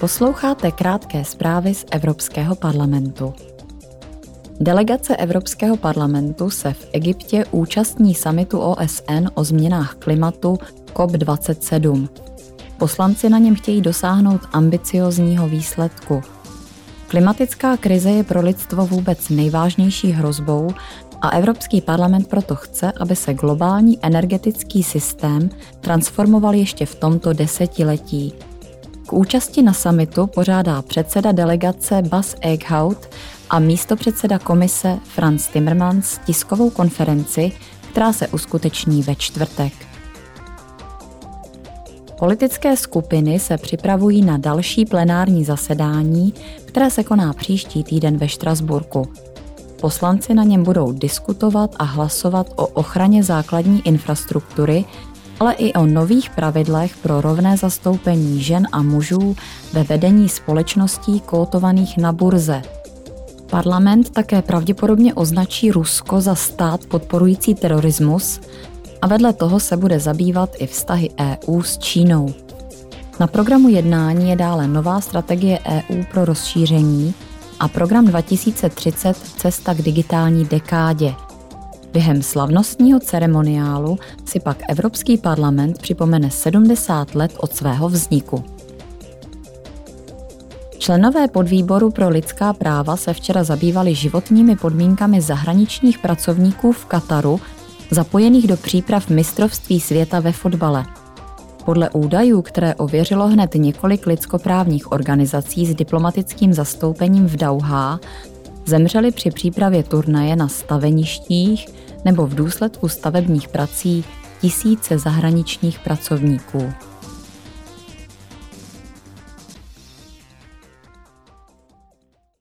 Posloucháte krátké zprávy z Evropského parlamentu. Delegace Evropského parlamentu se v Egyptě účastní samitu OSN o změnách klimatu COP27. Poslanci na něm chtějí dosáhnout ambiciozního výsledku. Klimatická krize je pro lidstvo vůbec nejvážnější hrozbou a Evropský parlament proto chce, aby se globální energetický systém transformoval ještě v tomto desetiletí – k účasti na samitu pořádá předseda delegace Bas Eichhout a místopředseda komise Franz Timmermans tiskovou konferenci, která se uskuteční ve čtvrtek. Politické skupiny se připravují na další plenární zasedání, které se koná příští týden ve Štrasburku. Poslanci na něm budou diskutovat a hlasovat o ochraně základní infrastruktury ale i o nových pravidlech pro rovné zastoupení žen a mužů ve vedení společností kotovaných na burze. Parlament také pravděpodobně označí Rusko za stát podporující terorismus a vedle toho se bude zabývat i vztahy EU s Čínou. Na programu jednání je dále nová strategie EU pro rozšíření a program 2030 Cesta k digitální dekádě – Během slavnostního ceremoniálu si pak Evropský parlament připomene 70 let od svého vzniku. Členové podvýboru pro lidská práva se včera zabývali životními podmínkami zahraničních pracovníků v Kataru, zapojených do příprav mistrovství světa ve fotbale. Podle údajů, které ověřilo hned několik lidskoprávních organizací s diplomatickým zastoupením v Dauhá, zemřeli při přípravě turnaje na staveništích nebo v důsledku stavebních prací tisíce zahraničních pracovníků.